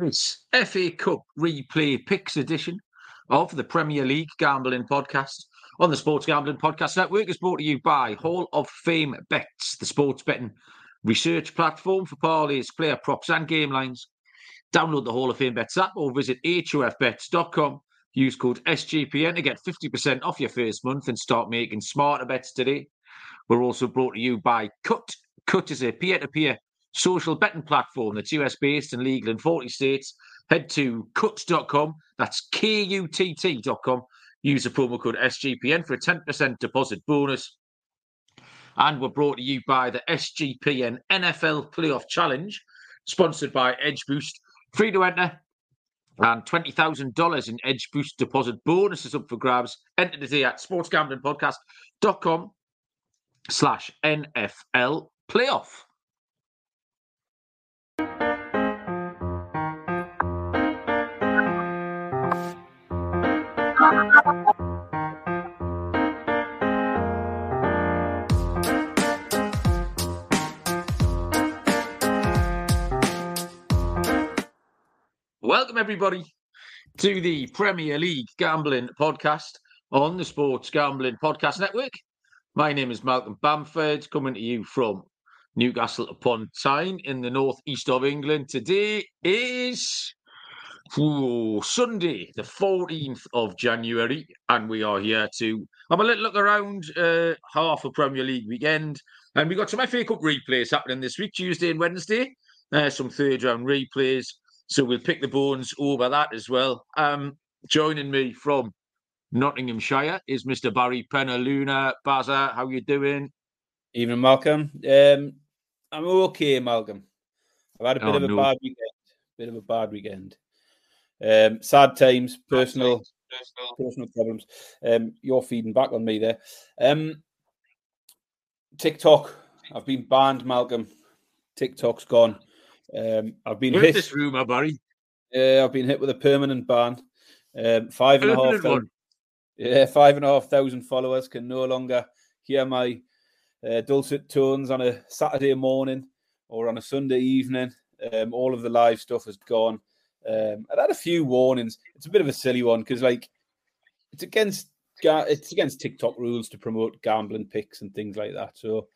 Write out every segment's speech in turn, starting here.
This FA Cup replay picks edition of the Premier League Gambling Podcast on the Sports Gambling Podcast Network is brought to you by Hall of Fame Bets, the sports betting research platform for parlays, player props, and game lines. Download the Hall of Fame Bets app or visit hofbets.com. Use code SGPN to get 50% off your first month and start making smarter bets today. We're also brought to you by Kutt. Kutt is a peer to peer social betting platform that's US based and legal in 40 states. Head to kutt.com. That's K U T T.com. Use the promo code SGPN for a 10% deposit bonus. And we're brought to you by the SGPN NFL Playoff Challenge, sponsored by Edge Boost. Free to enter and $20,000 in Edge Boost deposit bonuses up for grabs. Enter today at sportsgamblingpodcast.com slash NFL playoff. Welcome, everybody, to the Premier League Gambling Podcast on the Sports Gambling Podcast Network. My name is Malcolm Bamford, coming to you from Newcastle upon Tyne in the northeast of England. Today is ooh, Sunday, the 14th of January, and we are here to have a little look around uh, half a Premier League weekend. And we got some FA Cup replays happening this week, Tuesday and Wednesday. Uh, some third round replays. So we'll pick the bones over that as well. Um, joining me from Nottinghamshire is Mr. Barry Penaluna. Baza, how you doing? Evening, Malcolm. Um, I'm okay, Malcolm. I've had a bit Oh, of a no. bad weekend. Bit of a bad weekend. Um, sad times, personal, personal problems. Um, you're feeding back on me there. Um, TikTok. I've been banned, Malcolm. TikTok's gone. Um, I've been Heard hit. this rumour, Barry. Yeah, I've been hit with a permanent ban. Um, five and a half thousand. Yeah, five and a half thousand followers can no longer hear my uh, dulcet tones on a Saturday morning or on a Sunday evening. Um, all of the live stuff has gone. Um, I've had a few warnings. It's a bit of a silly one because, like, it's against it's against TikTok rules to promote gambling picks and things like that. So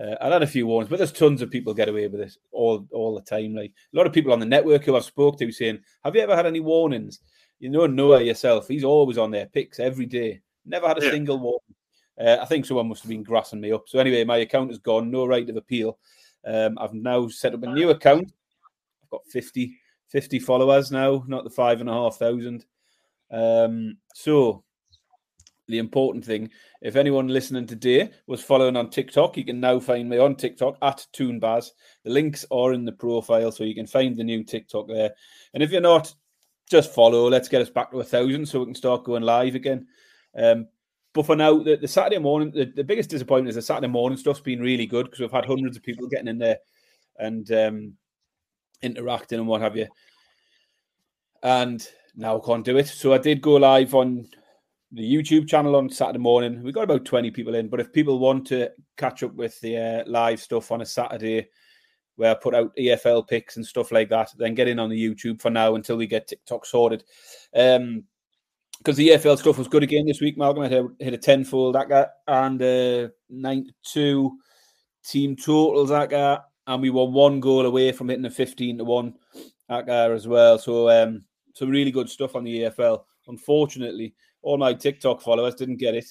uh, I've had a few warnings, but there's tons of people get away with this all all the time. Like a lot of people on the network who I've spoke to saying, "Have you ever had any warnings?" You know Noah yourself; he's always on their picks every day. Never had a Yeah. single warning. Uh, I think someone must have been grassing me up. So anyway, my account is gone. No right of appeal. Um, I've now set up a new account. I've got 50, 50 followers now, not the five and a half thousand. Um, so the important thing, if anyone listening today was following on TikTok, you can now find me on TikTok at Toonbaz. The links are in the profile, so you can find the new TikTok there. And if you're not, just follow. Let's get us back to a thousand so we can start going live again. Um, but for now, the, the Saturday morning, the, the biggest disappointment is the Saturday morning stuff's been really good because we've had hundreds of people getting in there and um, interacting and what have you. And now I can't do it. So I did go live on the YouTube channel on Saturday morning. We got about 20 people in, but if people want to catch up with the uh, live stuff on a Saturday where I put out EFL picks and stuff like that, then get in on the YouTube for now until we get TikTok sorted. Um, because the EFL stuff was good again this week, Malcolm. I hit a, hit a tenfold that guy and uh, 92 team totals that guy, and we were one goal away from hitting a 15 to 1 that guy as well. So, um, some really good stuff on the EFL. Unfortunately, all my TikTok followers didn't get it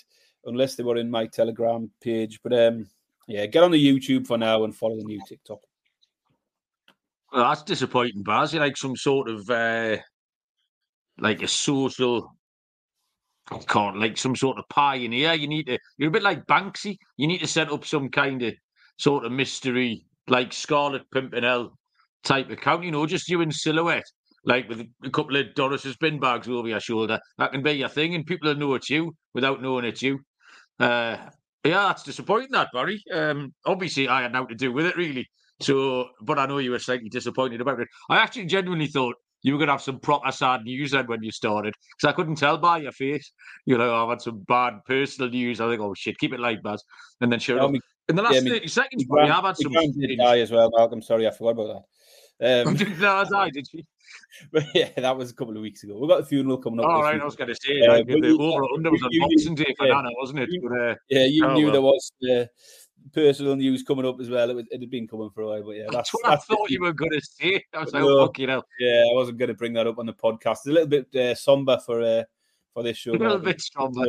unless they were in my Telegram page. But um, yeah, get on the YouTube for now and follow the new TikTok. Well, that's disappointing, Baz. You're like some sort of uh, like a social, I can't like some sort of pioneer. You need to. You're a bit like Banksy. You need to set up some kind of sort of mystery, like Scarlet Pimpernel type account. You know, just you in silhouette, like with a couple of Doris's bin bags over your shoulder. That can be your thing, and people will know it's you without knowing it's you. Uh, yeah, that's disappointing, that Barry. Um, obviously, I had nothing to do with it, really. So, but I know you were slightly disappointed about it. I actually genuinely thought you were going to have some proper sad news then when you started because I couldn't tell by your face. You know, I've had some bad personal news. I think, oh shit, keep it light, Baz. And then sure, yeah, in the last yeah, 30 seconds, Barry, I've had some. Die as well, Malcolm. Sorry, I forgot about that. Um, that die? Did she? But yeah, that was a couple of weeks ago. We've got the funeral coming up. All right, week. I was going to say, uh, like, the under was a Boxing Day for yeah, Nana, wasn't it? But, uh, yeah, you oh, knew well. there was uh, personal news coming up as well. It, was, it had been coming for a while, but yeah, that's, that's what that's I thought you were going to say. I was like, no, fuck you know. Yeah, I wasn't going to bring that up on the podcast. It's a little bit uh, somber for uh, for this show. A little bit somber.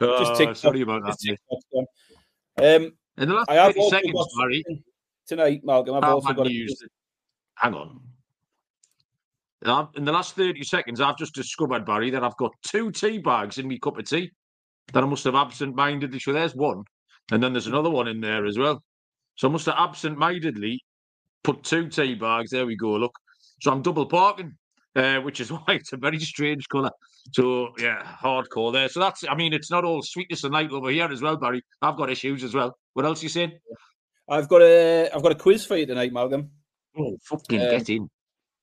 Oh, just TikTok, sorry about that. Um, in the last I 30 seconds. Tonight, Malcolm, I've also got used it. Hang on. In the last 30 seconds, I've just discovered, Barry, that I've got two tea bags in my cup of tea that I must have absent mindedly. So there's one. And then there's another one in there as well. So I must have absent mindedly put two tea bags. There we go. Look. So I'm double parking, uh, which is why it's a very strange colour. So yeah, hardcore there. So that's, I mean, it's not all sweetness and light over here as well, Barry. I've got issues as well. What else you saying? I've got a, I've got a quiz for you tonight, Malcolm. Oh, fucking um, get in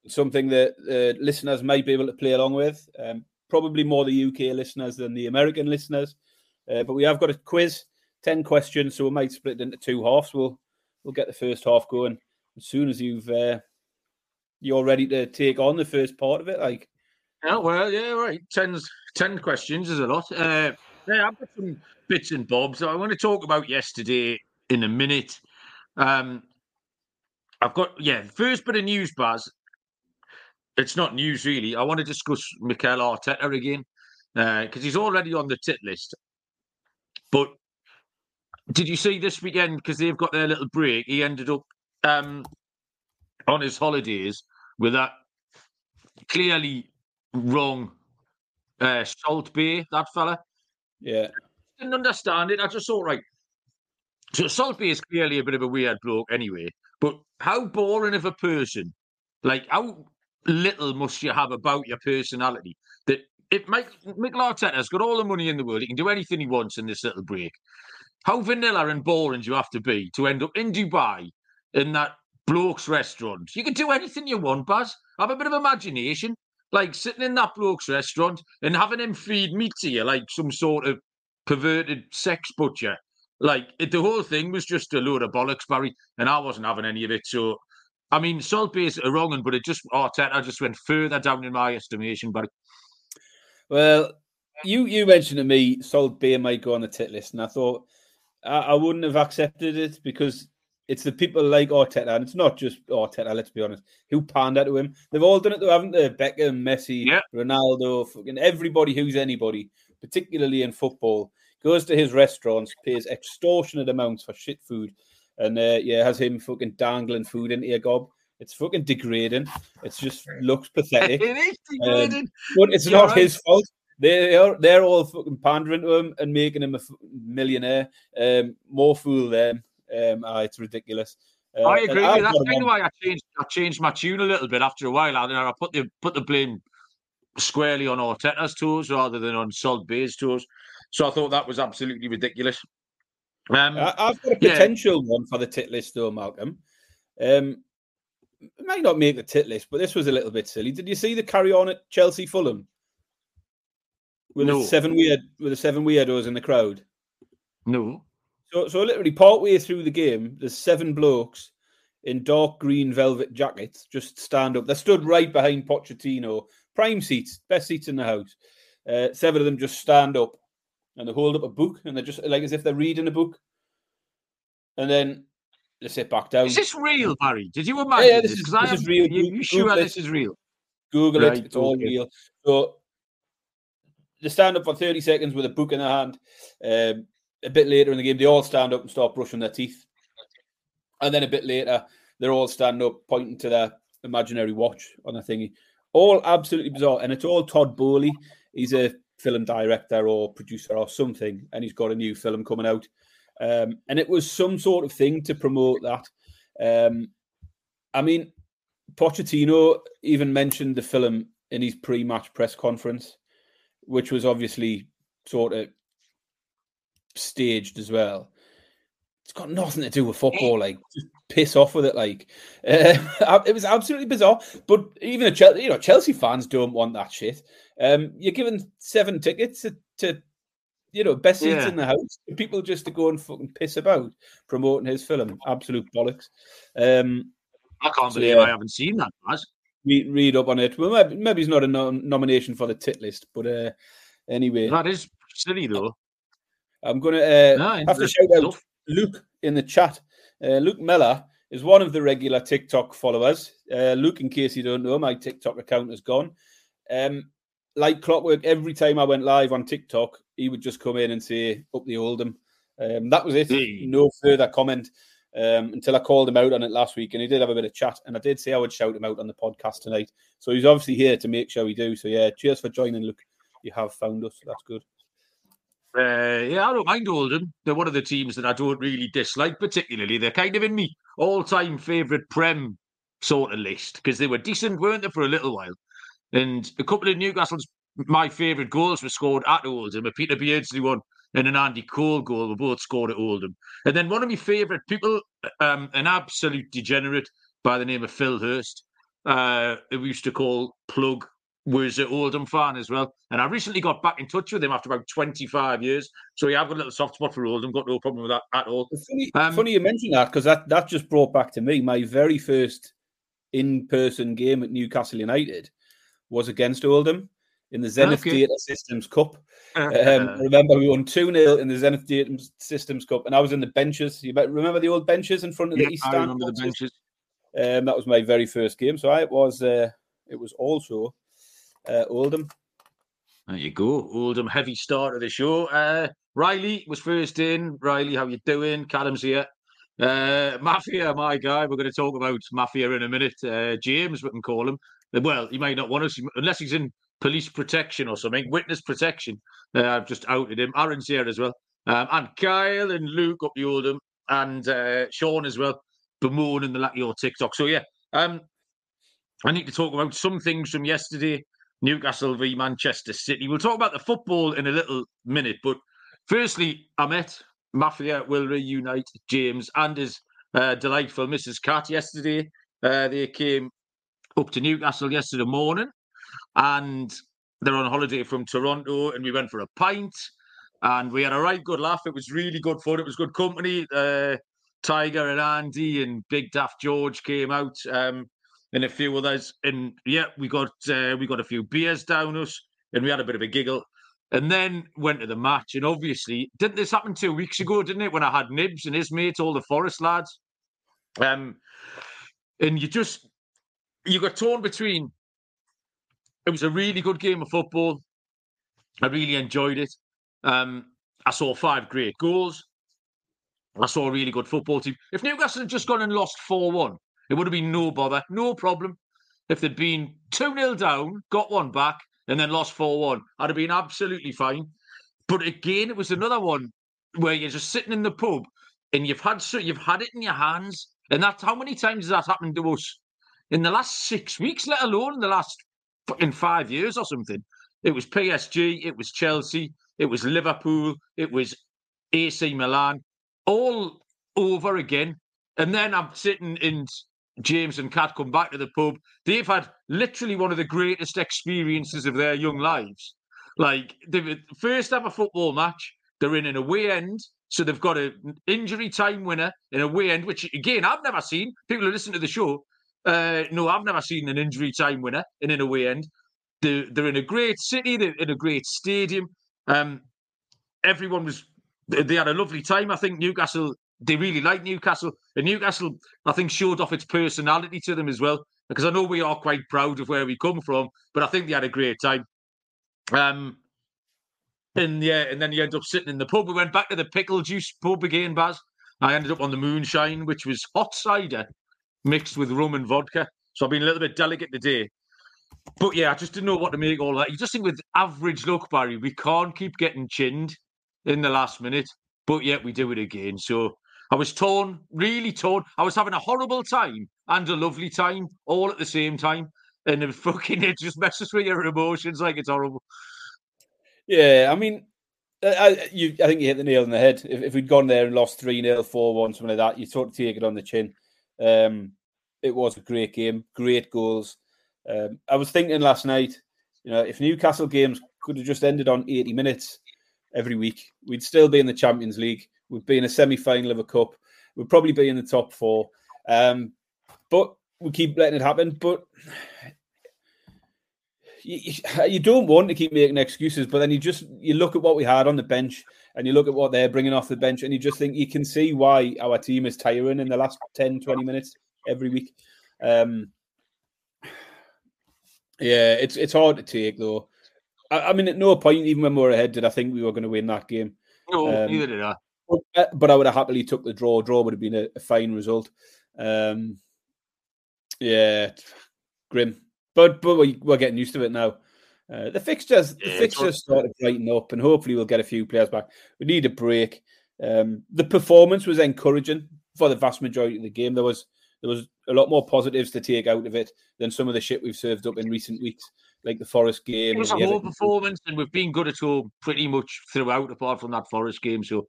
something that uh, listeners might be able to play along with. Um, probably more the UK listeners than the American listeners. Uh, but we have got a quiz, ten questions, so we might split it into two halves. We'll we'll get the first half going as soon as you've uh, you're ready to take on the first part of it. Like, yeah, well, yeah, right. Ten, 10 questions is a lot. Uh, yeah, I've got some bits and bobs that I want to talk about yesterday in a minute. Um, I've got yeah, first bit of news, Baz it's not news really. I want to discuss Mikel Arteta again because uh, he's already on the tit list. But did you see this weekend? Because they've got their little break. He ended up um, on his holidays with that clearly wrong uh, Salt Bae, that fella. Yeah. Didn't understand it. I just thought, right. So Salt Bae is clearly a bit of a weird bloke anyway. But how boring of a person, like how little must you have about your personality that if Mike Mikel Arteta's got all the money in the world, he can do anything he wants in this little break. How vanilla and boring do you have to be to end up in Dubai in that bloke's restaurant? You can do anything you want, Baz. Have a bit of imagination. Like sitting in that bloke's restaurant and having him feed meat to you like some sort of perverted sex butcher. Like it, the whole thing was just a load of bollocks, Barry, and I wasn't having any of it. So I mean, Salt is a wrong one, but it just oh, Arteta just went further down in my estimation. Barry. well, you you mentioned to me Salt Bae might go on the tit list, and I thought I, I, wouldn't have accepted it because it's the people like oh, Arteta, and it's not just oh, Arteta. Let's be honest, who panned pander to him. They've all done it, though, haven't they? Beckham, Messi, yeah. Ronaldo, fucking everybody who's anybody, particularly in football, goes to his restaurants, pays extortionate amounts for shit food and uh, yeah, has him fucking dangling food into your gob. It's fucking degrading. It just looks pathetic. it is degrading, um, but it's You're not right. his fault. They are they're all fucking pandering to him and making him a millionaire. Um, more fool them. Um, ah, it's ridiculous. Uh, I agree. That's kind of why I changed. I changed my tune a little bit after a while. I, I put the put the blame squarely on Arteta's toes rather than on Salt Bae's toes. So I thought that was absolutely ridiculous. Um, I've got a potential yeah. one for the tit list, though, Malcolm. Um, it might not make the tit list, but this was a little bit silly. Did you see the carry on at Chelsea Fulham? With no. the seven weird with the seven weirdos in the crowd. No. So so literally part way through the game, there's seven blokes in dark green velvet jackets just stand up. They stood right behind Pochettino, prime seats, best seats in the house. Uh, seven of them just stand up and they hold up a book and they're just like as if they're reading a book. And then they sit back down. Is this real, Barry? Did you imagine yeah, yeah, this? Is, is real. You, you sure this is real? Google right, it. It's okay. all real. So they stand up for 30 seconds with a book in their hand. Um, a bit later in the game, they all stand up and start brushing their teeth. And then a bit later, they're all standing up, pointing to their imaginary watch on a thingy. All absolutely bizarre. And it's all Todd Boehly. He's a film director or producer or something, and he's got a new film coming out. Um, and it was some sort of thing to promote that. Um, I mean, Pochettino even mentioned the film in his pre-match press conference, which was obviously sort of staged as well. It's got nothing to do with football. Like, just piss off with it. Like, uh, it was absolutely bizarre. But even a Chelsea, you know, Chelsea fans don't want that shit. Um, you're given seven tickets to, to you know, best seats yeah. in the house. People just to go and fucking piss about promoting his film. Absolute bollocks. Um, I can't so, believe yeah, I haven't seen that. Guys. Read, read up on it. Well, maybe, maybe it's not a nomination for the tit list, but uh, anyway, that is silly though. I'm gonna uh, no, have to shout out Luke in the chat. Uh, Luke Miller is one of the regular TikTok followers. Uh, Luke, in case you don't know, my TikTok account is gone. Um, like clockwork, every time I went live on TikTok, he would just come in and say, up the Oldham. Um, that was it. Hey. No further comment um, until I called him out on it last week. And he did have a bit of chat. And I did say I would shout him out on the podcast tonight. So he's obviously here to make sure we do. So, yeah, cheers for joining, Luke. You have found us. That's good. Uh, yeah, I don't mind Oldham. They're one of the teams that I don't really dislike, particularly. They're kind of in me all-time favourite Prem sort of list because they were decent, weren't they, for a little while? And a couple of Newcastle's my favourite goals were scored at Oldham. A Peter Beardsley one and an Andy Cole goal were both scored at Oldham. And then one of my favourite people, um, an absolute degenerate by the name of Phil Hurst, uh, we used to call Plug was an Oldham fan as well. And I recently got back in touch with him after about 25 years. So yeah, I've got a little soft spot for Oldham, got no problem with that at all. Funny, um, funny you mentioned that because that, that just brought back to me my very first in person game at Newcastle United was against Oldham in the Zenith okay. Data Systems Cup. Um, remember, we won 2 0 in the Zenith Data Systems Cup, and I was in the benches. You remember the old benches in front of the East Stand? I remember the benches. Um, that was my very first game. So I was, uh, it was also uh, Oldham. There you go, Oldham. Heavy start of the show. Uh, Riley was first in. Riley, how you doing? Callum's here. Uh, Mafia, my guy. We're going to talk about Mafia in a minute. Uh, James, we can call him. Well, he might not want us unless he's in police protection or something, witness protection. Uh, I've just outed him. Aaron's here as well. Um, and Kyle and Luke up the Oldham and uh, Sean as well, bemoaning the lack of your TikTok. So, yeah, um, I need to talk about some things from yesterday Newcastle v Manchester City. We'll talk about the football in a little minute, but firstly, I met Mafia will reunite James and his uh, delightful Mrs. Cat yesterday. Uh, they came up to Newcastle yesterday morning and they're on holiday from Toronto and we went for a pint and we had a right good laugh. It was really good fun. It was good company. Uh, Tiger and Andy and Big Daft George came out. Um, and a few others. And yeah, we got uh, we got a few beers down us, and we had a bit of a giggle. And then went to the match, and obviously, didn't this happen two weeks ago? Didn't it? When I had Nibs and his mates, all the Forest lads, um, and you just you got torn between. It was a really good game of football. I really enjoyed it. Um, I saw five great goals. I saw a really good football team. If Newcastle had just gone and lost 4 1, it would have been no bother, no problem. If they'd been 2 0 down, got one back, and then lost 4 1, I'd have been absolutely fine. But again, it was another one where you're just sitting in the pub and you've had so you've had it in your hands. And that's how many times has that happened to us in the last six weeks, let alone in the last in five years or something. It was PSG, it was Chelsea, it was Liverpool, it was AC Milan, all over again. And then I'm sitting in James and Kat come back to the pub, they've had literally one of the greatest experiences of their young lives. Like the first ever football match, they're in an away end, so they've got an injury time winner in a away end, which again I've never seen. People who listen to the show, uh, no, I've never seen an injury time winner in an away end. They're, they're in a great city, they're in a great stadium. Um, everyone was they had a lovely time. I think Newcastle they really like Newcastle. And Newcastle, I think, showed off its personality to them as well. Because I know we are quite proud of where we come from, but I think they had a great time. Um, and yeah, and then you end up sitting in the pub. We went back to the pickle juice pub again, Baz. I ended up on the moonshine, which was hot cider mixed with rum and vodka. So I've been a little bit delicate today. But yeah, I just didn't know what to make all that. You just think with average luck, Barry, we can't keep getting chinned in the last minute, but yet we do it again. So I was torn, really torn. I was having a horrible time and a lovely time all at the same time. And it fucking it just messes with your emotions like it's horrible. Yeah, I mean, I, you, I think you hit the nail on the head. If, if we'd gone there and lost 3 0, 4 1, something like that, you sort of take it on the chin. Um, it was a great game, great goals. Um, I was thinking last night, you know, if Newcastle games could have just ended on 80 minutes every week, we'd still be in the Champions League. We'd be in a semi final of a cup. We'd probably be in the top four. Um, but we keep letting it happen. But you, you don't want to keep making excuses, but then you just you look at what we had on the bench and you look at what they're bringing off the bench and you just think you can see why our team is tiring in the last 10, 20 minutes every week. Um, yeah, it's it's hard to take though. I, I, mean, at no point, even when we were ahead, did I think we were going to win that game. No, um, neither did I. But, but, I would have happily took the draw. Draw would have been a, a fine result. Um, yeah, grim. But but we, are getting used to it now. Uh, the fixtures the fixtures started brighten up, and hopefully we'll get a few players back. We need a break. Um, the performance was encouraging for the vast majority of the game. There was there was a lot more positives to take out of it than some of the shit we've served up in recent weeks, like the Forest game. It was a whole performance, and we've been good at home pretty much throughout, apart from that Forest game. So,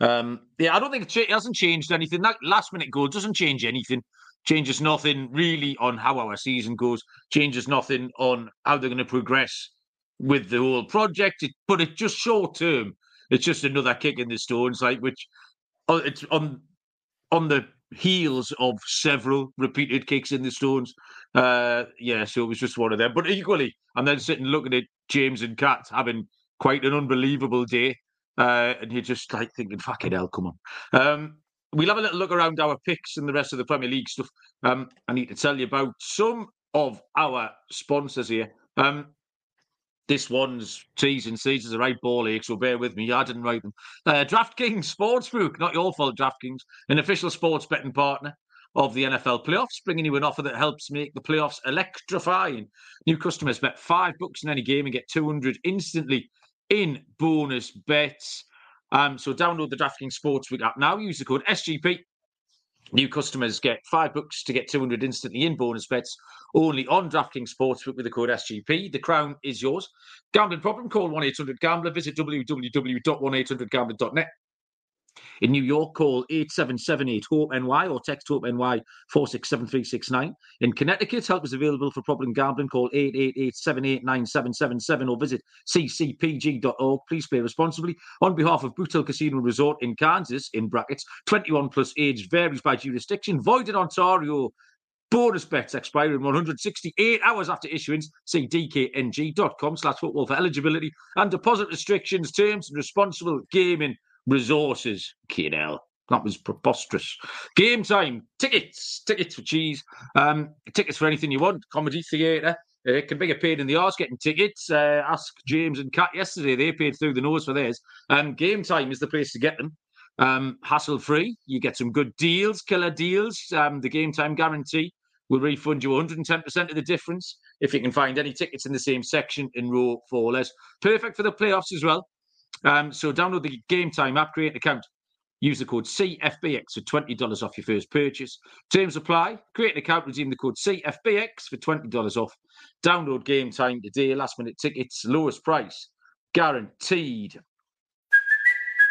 um, yeah, I don't think it, hasn't changed anything. That last minute goal doesn't change anything. Changes nothing really on how our season goes. Changes nothing on how they're going to progress with the whole project. It, but it's just short term. It's just another kick in the stones, like which oh, it's on on the heels of several repeated kicks in the stones. Uh, yeah, so it was just one of them. But equally, I'm then sitting looking at James and Kat having quite an unbelievable day. Uh, and you're just like thinking, fucking hell, come on. Um, we'll have a little look around our picks and the rest of the Premier League stuff. Um, I need to tell you about some of our sponsors here. Um, this one's T's and C's is a right ball ache, so bear with me. I didn't write them. Uh, DraftKings Sportsbook, not your fault, DraftKings, an official sports betting partner of the NFL playoffs, bringing you an offer that helps make the playoffs electrifying. New customers bet five bucks in any game and get 200 instantly in bonus bets. Um, so download the DraftKings Sportsbook app now. Use the code SGP New customers get five bucks to get 200 instantly in bonus bets only on DraftKings Sportsbook with the code SGP. The crown is yours. Gambling problem? Call 1 800 Gambler. Visit www.1800Gambler.net in New York, call 8778 HOPE NY or text HOPE NY 467369. In Connecticut, help is available for problem gambling. Call 888 789 or visit ccpg.org. Please play responsibly. On behalf of Boot Hill Casino Resort in Kansas, in brackets, 21 plus age varies by jurisdiction. Void in Ontario. Bonus bets expiring 168 hours after issuance. See dkng.com slash football for eligibility and deposit restrictions, terms, and responsible gaming resources. KNL. That was preposterous. Game time. Tickets. Tickets for cheese. Um, tickets for anything you want. Comedy theatre. It can be a pain in the arse getting tickets. Uh, ask James and Kat yesterday. They paid through the nose for theirs. Um, game time is the place to get them. Um, hassle free. You get some good deals, killer deals. Um, the game time guarantee will refund you 110% of the difference if you can find any tickets in the same section in row four less. Perfect for the playoffs as well. Um, so download the Game Time app, create an account, use the code CFBX for $20 off your first purchase. Terms apply. Create an account, redeem the code CFBX for $20 off. Download Game Time today. Last minute tickets, lowest price, guaranteed.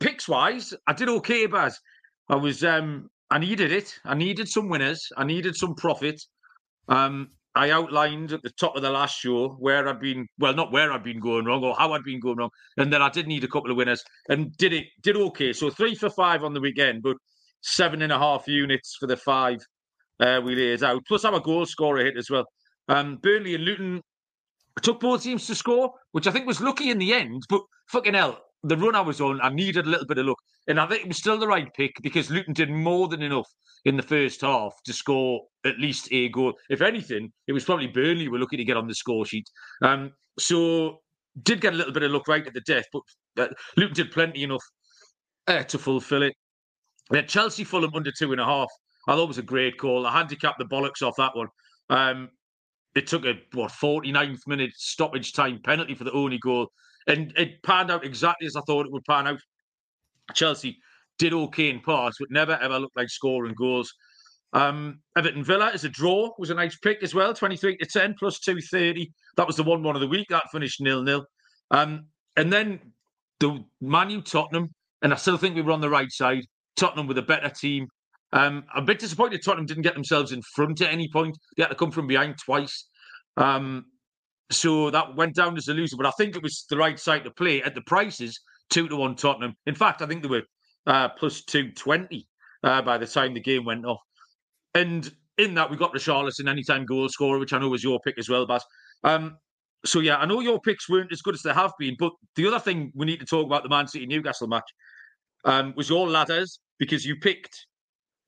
picks wise, I did okay, Baz. I was um I needed it. I needed some winners. I needed some profit. Um, I outlined at the top of the last show where I'd been, well, not where I'd been going wrong or how I'd been going wrong, and then I did need a couple of winners and did it, did okay. So three for five on the weekend, but seven and a half units for the five uh, we laid out. Plus, a goal scorer hit as well. Um, Burnley and Luton took both teams to score, which I think was lucky in the end, but fucking hell, the run I was on, I needed a little bit of luck. And I think it was still the right pick because Luton did more than enough in the first half to score at least a goal. If anything, it was probably Burnley were looking to get on the score sheet. Um, so did get a little bit of luck right at the death, but uh, Luton did plenty enough uh, to fulfil it. Had Chelsea Fulham under two and a half. I thought was a great call. I handicapped the bollocks off that one. Um, it took a what 49th minute stoppage time penalty for the only goal, and it panned out exactly as I thought it would pan out. Chelsea did okay in parts, but never ever looked like scoring goals. Um, Everton Villa is a draw, was a nice pick as well, 23 to 10 plus 230. That was the one one of the week. That finished nil nil. Um, and then the Manu Tottenham, and I still think we were on the right side. Tottenham with a better team. Um, I'm a bit disappointed Tottenham didn't get themselves in front at any point. They had to come from behind twice. Um, so that went down as a loser, but I think it was the right side to play at the prices two to one Tottenham. In fact, I think they were uh, plus 220 uh, by the time the game went off. And in that, we got the Richarlison, anytime goal scorer, which I know was your pick as well, Baz. Um, so, yeah, I know your picks weren't as good as they have been, but the other thing we need to talk about the Man City Newcastle match um, was your ladders because you picked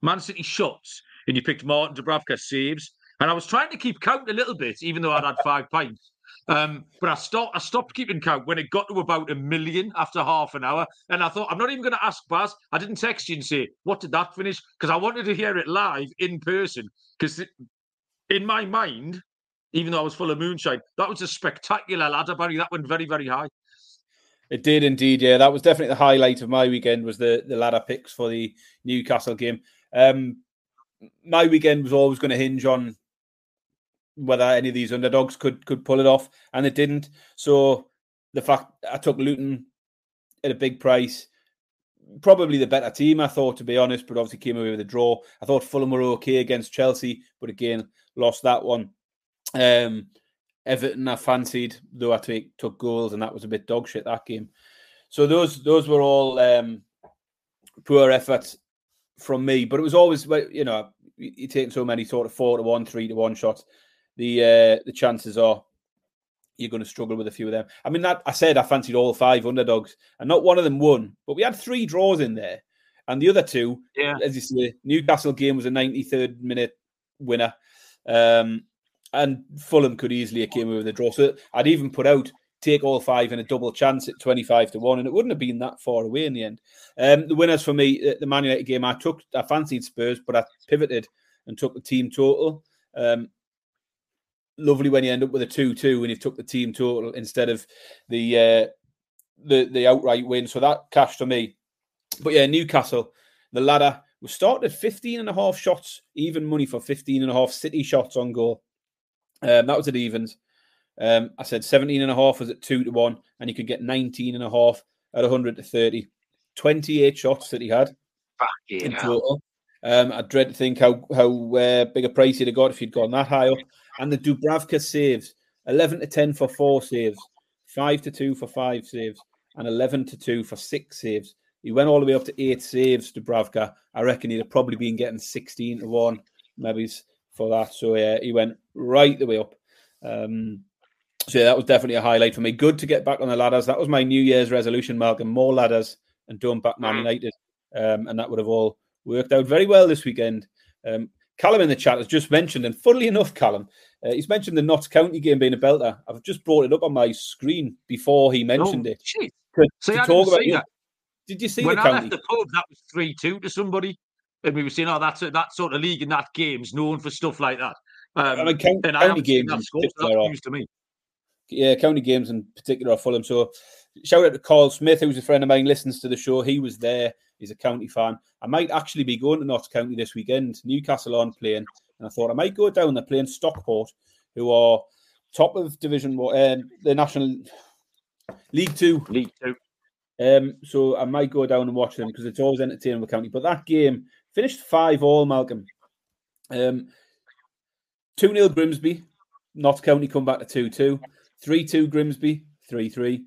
Man City shots and you picked Martin Dubravka saves. And I was trying to keep count a little bit, even though I'd had five pints. Um, but I stopped. I stopped keeping count when it got to about a million after half an hour, and I thought I'm not even going to ask Baz. I didn't text you and say what did that finish because I wanted to hear it live in person. Because in my mind, even though I was full of moonshine, that was a spectacular ladder, Barry. That went very, very high. It did indeed, yeah. That was definitely the highlight of my weekend was the the ladder picks for the Newcastle game. Um, my weekend was always going to hinge on whether any of these underdogs could could pull it off, and it didn't. So the fact I took Luton at a big price, probably the better team, I thought, to be honest, but obviously came away with a draw. I thought Fulham were okay against Chelsea, but again lost that one. Um, Everton I fancied, though I take, took goals, and that was a bit dog shit that game. So those those were all um, poor efforts from me, but it was always you know you take so many sort of four to one, three to one shots the uh, the chances are you're going to struggle with a few of them. I mean, that I said I fancied all five underdogs, and not one of them won, but we had three draws in there, and the other two, yeah, as you say, Newcastle game was a 93rd minute winner, um, and Fulham could easily have came away with a draw. So I'd even put out take all five in a double chance at 25 to 1 and it wouldn't have been that far away in the end um, the winners for me the man united game i took i fancied spurs but i pivoted and took the team total um, lovely when you end up with a two-two and you've took the team total instead of the uh, the the outright win. So that cash for me. But yeah, Newcastle, the ladder was started 15 and a half shots, even money for 15 and a half City shots on goal. Um, that was at evens. Um, I said 17 and a half was at two to one, and you could get 19 and a half at 100 to 30. 28 shots that he had in total. Um, I dread to think how how uh, big a price he'd have got if he'd gone that high up. And the Dubravka saves 11 to 10 for four saves, 5 to 2 for five saves, and 11 to 2 for six saves. He went all the way up to eight saves, Dubravka. I reckon he'd have probably been getting 16 to 1, maybe for that. So yeah, he went right the way up. Um, so yeah, that was definitely a highlight for me. Good to get back on the ladders. That was my New Year's resolution, Malcolm. More ladders and don't back Man mm. United. Um, and that would have all worked out very well this weekend. Um, Callum in the chat has just mentioned, and funnily enough, Callum, uh, he's mentioned the Notts County game being a belter. I've just brought it up on my screen before he mentioned oh, it. To, See, to talk about. Did you see when the I county? left the pub? That was three two to somebody, and we were saying, "Oh, that's a, that sort of league and that game's known for stuff like that." Um, I mean, county, county games that score, so news to me. Yeah, county games in particular are Fulham. So, shout out to Carl Smith, who's a friend of mine, listens to the show. He was there. He's a county fan. I might actually be going to Notts County this weekend. Newcastle on playing, and I thought I might go down there playing Stockport, who are top of Division One, uh, the National League Two. League Two. Um, so I might go down and watch them because it's always entertaining with county. But that game finished five all, Malcolm. Um, 2 0 Grimsby, Notts County come back to 2 2. 3 2 Grimsby, 3 3.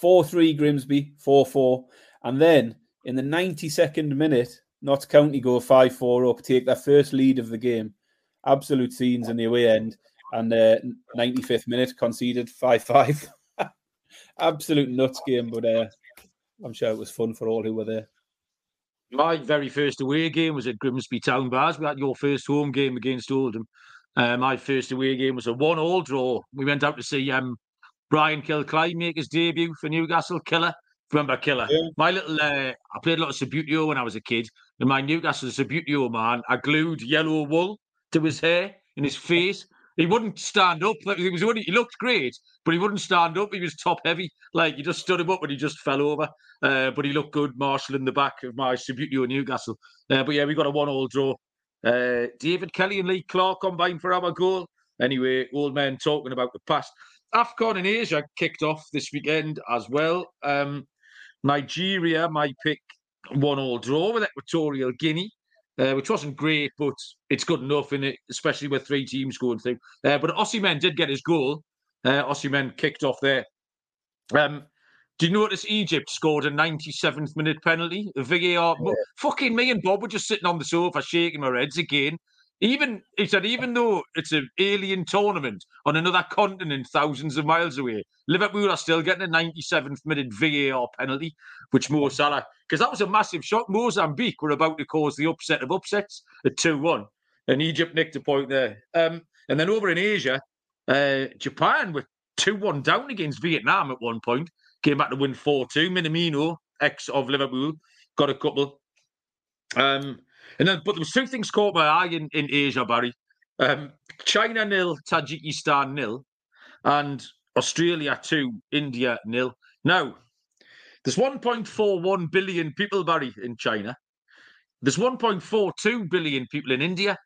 4 3 Grimsby, 4 4. And then in the 92nd minute, Notts County go 5 4 up, take their first lead of the game. Absolute scenes in the away end. And uh, 95th minute conceded 5 5. Absolute nuts game, but uh, I'm sure it was fun for all who were there. My very first away game was at Grimsby Town Bars. We had your first home game against Oldham. Uh, my first away game was a one-all draw. We went out to see um, Brian Kilcline make his debut for Newcastle. Killer, remember Killer? Yeah. My little, uh, I played a lot of Subbuteo when I was a kid, and my Newcastle Subbuteo man, I glued yellow wool to his hair and his face. He wouldn't stand up. He was he looked great, but he wouldn't stand up. He was top heavy. Like you just stood him up and he just fell over. Uh, but he looked good, Marshall in the back of my Subbuteo Newcastle. Uh, but yeah, we got a one-all draw. Uh, David Kelly and Lee Clark combined for our goal. Anyway, old men talking about the past. AFCON in Asia kicked off this weekend as well. Um, Nigeria, my pick, one all draw with Equatorial Guinea, uh, which wasn't great, but it's good enough in it, especially with three teams going through. Uh, but Osimhen did get his goal. Uh, Osimhen kicked off there. Um, do you notice Egypt scored a 97th minute penalty? A VAR. Fucking me and Bob were just sitting on the sofa shaking our heads again. Even he said, even though it's an alien tournament on another continent, thousands of miles away, Liverpool are still getting a 97th minute VAR penalty, which Mo Salah, because that was a massive shock. Mozambique were about to cause the upset of upsets at 2 1, and Egypt nicked a point there. Um, and then over in Asia, uh, Japan were 2 1 down against Vietnam at one point, came back to win 4 2. Minamino, ex of Liverpool, got a couple. Um, and then, but there was two things caught my eye in, in Asia, Barry. Um, China nil, Tajikistan nil, and Australia two, India nil. Now, there's 1.41 billion people, Barry, in China. There's 1.42 billion people in India.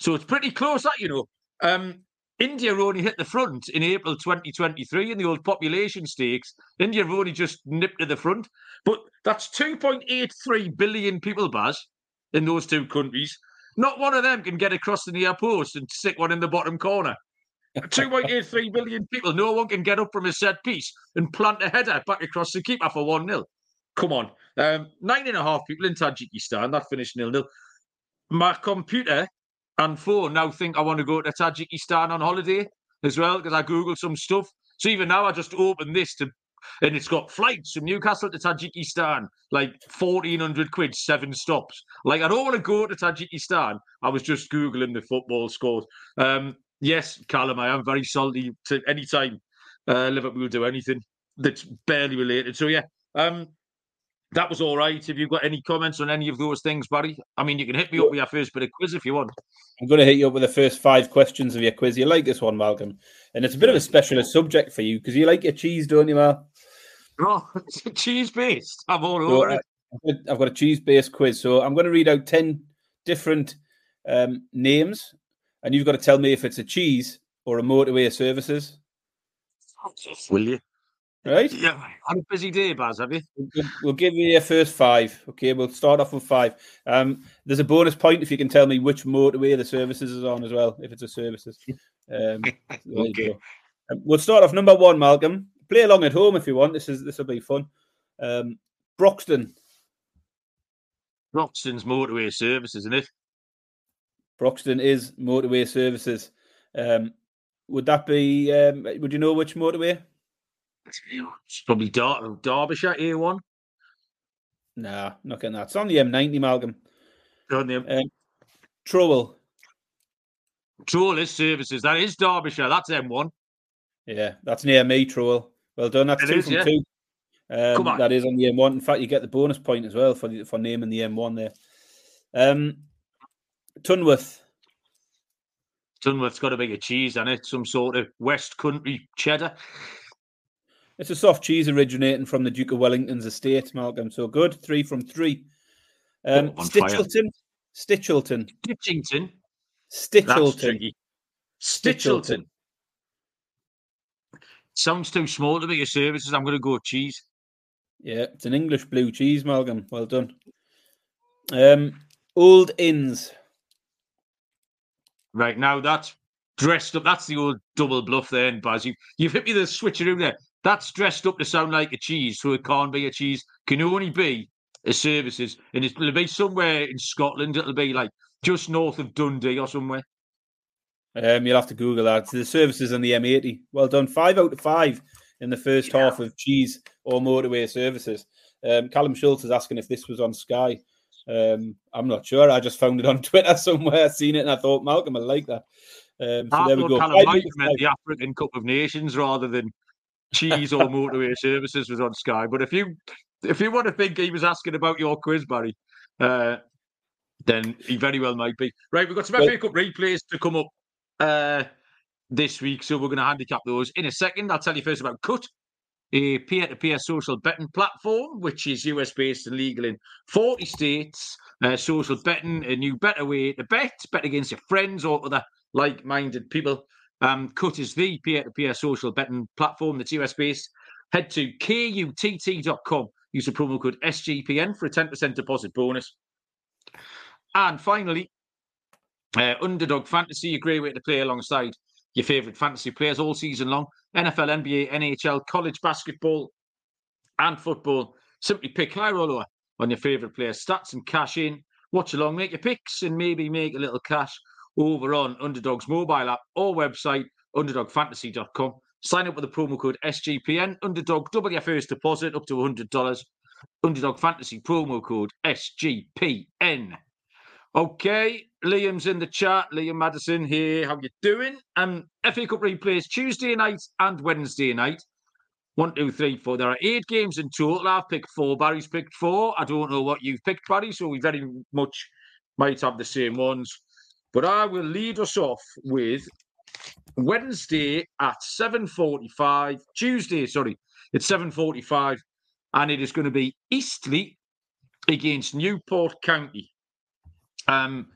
So it's pretty close, that you know. Um, India only hit the front in April 2023 in the old population stakes. India only just nipped to the front. But that's 2.83 billion people, Baz, in those two countries. Not one of them can get across the near post and stick one in the bottom corner. 2.83 billion people. No one can get up from a set piece and plant a header back across the keeper for 1 0. Come on. Um, nine and a half people in Tajikistan. That finished nil nil. My computer and phone now think I want to go to Tajikistan on holiday as well because I Googled some stuff. So even now, I just open this to, and it's got flights from Newcastle to Tajikistan, like 1400 quid, seven stops. Like, I don't want to go to Tajikistan. I was just Googling the football scores. Um, yes, Callum, I am very salty to any time uh, Liverpool do anything that's barely related. So, yeah. Um, that was all right. If you've got any comments on any of those things, Barry? I mean, you can hit me up with your first bit of quiz if you want. I'm going to hit you up with the first five questions of your quiz. You like this one, Malcolm? And it's a bit of a specialist subject for you because you like your cheese, don't you, Mal? Oh, it's cheese based. I'm all So over I- it. I've got- a cheese-based quiz. So I'm going to read out 10 different um, names, and you've got to tell me if it's a cheese or a motorway services. Will you? Right? Yeah. Had a busy day, Baz, have you? We'll, we'll give you your first five. Okay, we'll start off with five. Um, there's a bonus point if you can tell me which motorway the services is on as well, if it's a services. Um, Okay. Um, we'll start off number one, Malcolm. Play along at home if you want. This is this will be fun. Um, Broxden. Broxden's motorway service, isn't it? Broxden is motorway services. Um, would that be? Um, would you know which motorway? It's probably Dar- Derbyshire A1. Nah, not getting that. It's on the M90, Malcolm. On the Um, Trowell. Trollers services. That is Derbyshire. That's M1. Yeah, that's near me, Trowell. Well done. That's It two is, from yeah. two. Um, Come on. That is on the M1. In fact, you get the bonus point as well for the, for naming the M1 there. Um, Tunworth. Tunworth's got a big of cheese on it. Some sort of West Country cheddar. It's a soft cheese originating from the Duke of Wellington's estate, Malcolm. So good. Three from three. Um, Oh, fire. Stichelton. Stichelton. Ditchington. Stichelton. Stichelton. Sounds too small to be a services. I'm going to go cheese. Yeah, it's an English blue cheese, Malcolm. Well done. Um, Old Inns. Right now, that's dressed up. That's the old double bluff there, and Baz. You, you've hit me the switcheroo there. That's dressed up to sound like a cheese, so it can't be a cheese. Can only be a services, and it'll be somewhere in Scotland. It'll be like just north of Dundee or somewhere. Um, you'll have to Google that. The services on the M80. Well done. Five out of five in the first Yeah. half of cheese or motorway services. Um, Callum Schultz is asking if this was on Sky. Um, I'm not sure. I just found it on Twitter somewhere. seen it and I thought Malcolm I like that. Um, so I there we go. Callum might have meant the African Cup of Nations rather than cheese or motorway services was on Sky. But if you if you want to think he was asking about your quiz, Barry, uh, then he very well might be. Right, we've got some FA Cup replays to come up uh, this week, so we're going to handicap those in a second. I'll tell you first about Kutt, a peer-to-peer social betting platform, which is US-based and legal in 40 states. Uh, social betting, a new better way to bet, bet against your friends or other like-minded people. Um, Kutt is the peer-to-peer social betting platform that's US-based. Head to kutt.com. Use the promo code SGPN for a 10% deposit bonus. And finally, uh, Underdog Fantasy, a great way to play alongside your favourite fantasy players all season long. NFL, NBA, NHL, college basketball, and football. Simply pick high lower on your favourite player stats and cash in. Watch along, make your picks, and maybe make a little cash over on Underdog's mobile app or website, underdogfantasy.com. Sign up with the promo code SGPN. Underdog, double your first deposit up to $100. Underdog Fantasy promo code SGPN. Okay, Liam's in the chat. Liam Madison here. How you doing? Um, FA Cup replays Tuesday night and Wednesday night. One, two, three, four. There are eight games in total. I've picked four. Barry's picked four. I don't know what you've picked, Barry, so we very much might have the same ones. But I will lead us off with Wednesday at 7.45. Tuesday, sorry, it's 7.45. And it is going to be Eastleigh against Newport County. Um,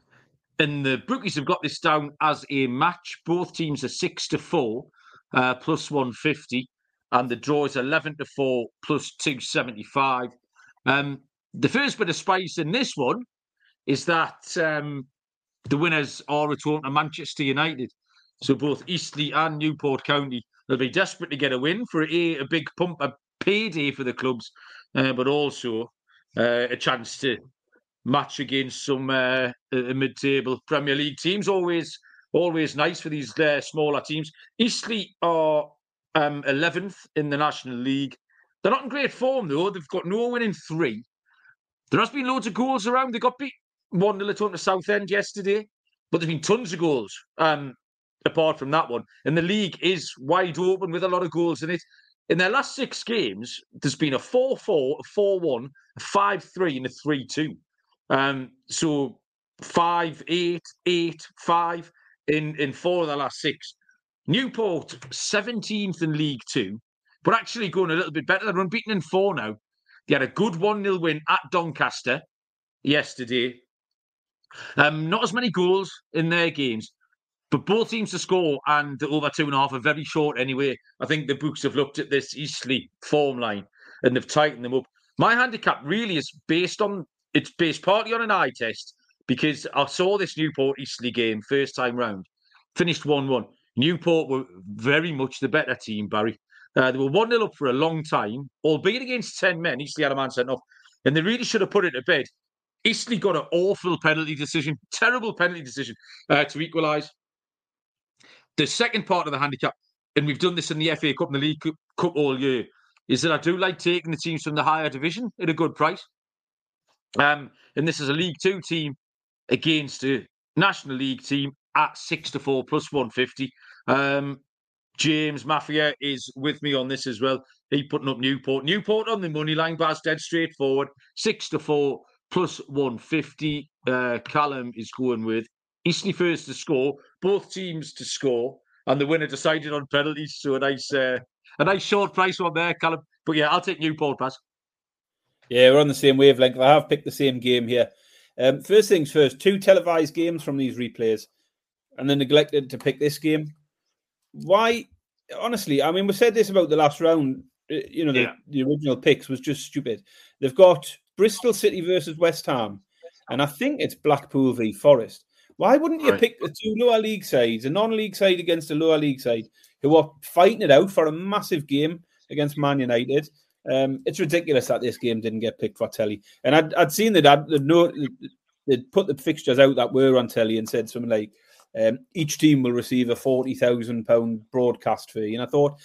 and the bookies have got this down as a match. Both teams are six to four, uh, plus one fifty, and the draw is eleven to four, plus two seventy five. Um, the first bit of spice in this one is that um, the winners are returned to Manchester United. So both Eastleigh and Newport County will be desperate to get a win for a, a big pump, a payday for the clubs, uh, but also uh, a chance to match against some uh, uh, mid-table Premier League teams. Always, always nice for these uh, smaller teams. Eastleigh are um, 11th in the National League. They're not in great form though. They've got no win in three. There has been loads of goals around. They got beat one 0 to Southend yesterday, but there's been tons of goals. Um, apart from that one, and the league is wide open with a lot of goals in it. In their last six games, there's been a 4 4, a 4 1, a 5 3, and a 3 2. Um, so 5 8, 8, 5 in, in four of the last six. Newport, 17th in League Two, but actually going a little bit better. They're unbeaten in four now. They had a good 1 0 win at Doncaster yesterday. Um, not as many goals in their games, but both teams to score and over two and a half are very short anyway. I think the books have looked at this Eastleigh form line and they've tightened them up. My handicap really is based on it's based partly on an eye test because I saw this Newport Eastleigh game first time round, finished 1 1. Newport were very much the better team, Barry. Uh, they were 1 0 up for a long time, albeit against 10 men. Eastleigh had a man sent off, and they really should have put it to bed. Eastleigh got an awful penalty decision, terrible penalty decision uh, to equalise. The second part of the handicap, and we've done this in the FA Cup and the League Cup, Cup all year, is that I do like taking the teams from the higher division at a good price. Um, and this is a League Two team against a National League team at six to four plus one fifty. Um, James Mafia is with me on this as well. He putting up Newport. Newport on the money line, Baz, dead straightforward. Six to four plus one fifty. Uh, Callum is going with Eastleigh first to score. Both teams to score, and the winner decided on penalties. So a nice, uh, a nice short price one there, Callum. But yeah, I'll take Newport, Baz. Yeah, we're on the same wavelength. I have picked the same game here. Um, first things first, two televised games from these replays, and then neglected to pick this game. Why? Honestly, I mean, we said this about the last round. uh, You know, the, Yeah. the original picks was just stupid. They've got Bristol City versus West Ham, and I think it's Blackpool v Forest. Why wouldn't you Right. pick the two lower league sides, a non-league side against a lower league side, who are fighting it out for a massive game against Man United? Um, it's ridiculous that this game didn't get picked for telly. And I'd, I'd seen that I'd, they'd, they'd put the fixtures out that were on telly and said something like, um, each team will receive a forty thousand pound broadcast fee. And I thought,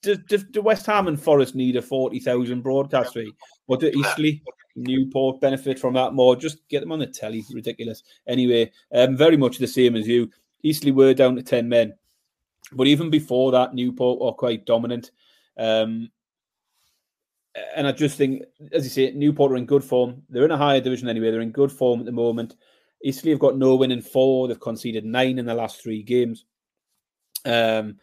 do, do, do West Ham and Forest need a forty thousand broadcast fee, or do Eastleigh, Newport benefit from that more? Just get them on the telly. Ridiculous. Anyway, um, very much the same as you. Eastleigh were down to ten men, but even before that, Newport were quite dominant. Um, and I just think, as you say, Newport are in good form. They're in a higher division anyway. They're in good form at the moment. Eastleigh have got no win in four. They've conceded nine in the last three games. Um,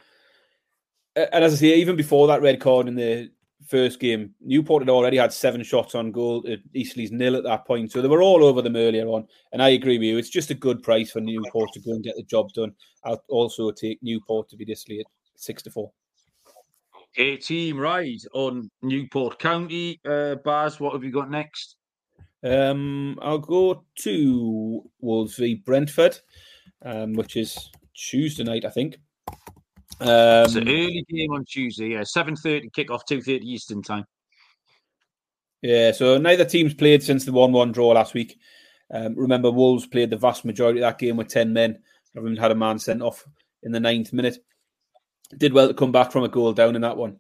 and as I say, even before that red card in the first game, Newport had already had seven shots on goal. Eastleigh's nil at that point, so they were all over them earlier on. And I agree with you; it's just a good price for Newport to go and get the job done. I'll also take Newport to be Eastleigh at six to four. A team ride on Newport County. Uh, Baz, what have you got next? Um, I'll go to Wolves v Brentford, um, which is Tuesday night, I think. Um, It's an early game on Tuesday. Yeah, seven thirty kickoff, two thirty Eastern time. Yeah, so neither team's played since the 1 1 draw last week. Um, remember, Wolves played the vast majority of that game with 10 men, having had a man sent off in the ninth minute. Did well to come back from a goal down in that one.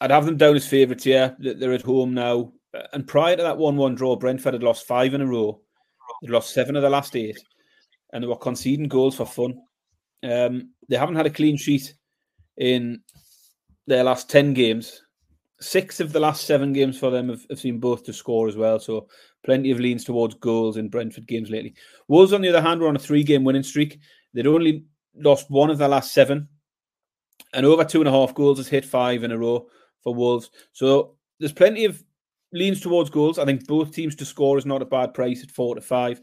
I'd have them down as favourites, here. They- They're at home now. And prior to that 1 1 draw, Brentford had lost five in a row. They'd lost seven of the last eight. And they were conceding goals for fun. Um, they haven't had a clean sheet in their last 10 games six of the last seven games for them have, have seen both to score as well. So plenty of leans towards goals in Brentford games lately. Wolves, on the other hand, were on a three game winning streak. They'd only lost one of their last seven. And over two and a half goals has hit five in a row for Wolves. So there's plenty of leans towards goals. I think both teams to score is not a bad price at four to five.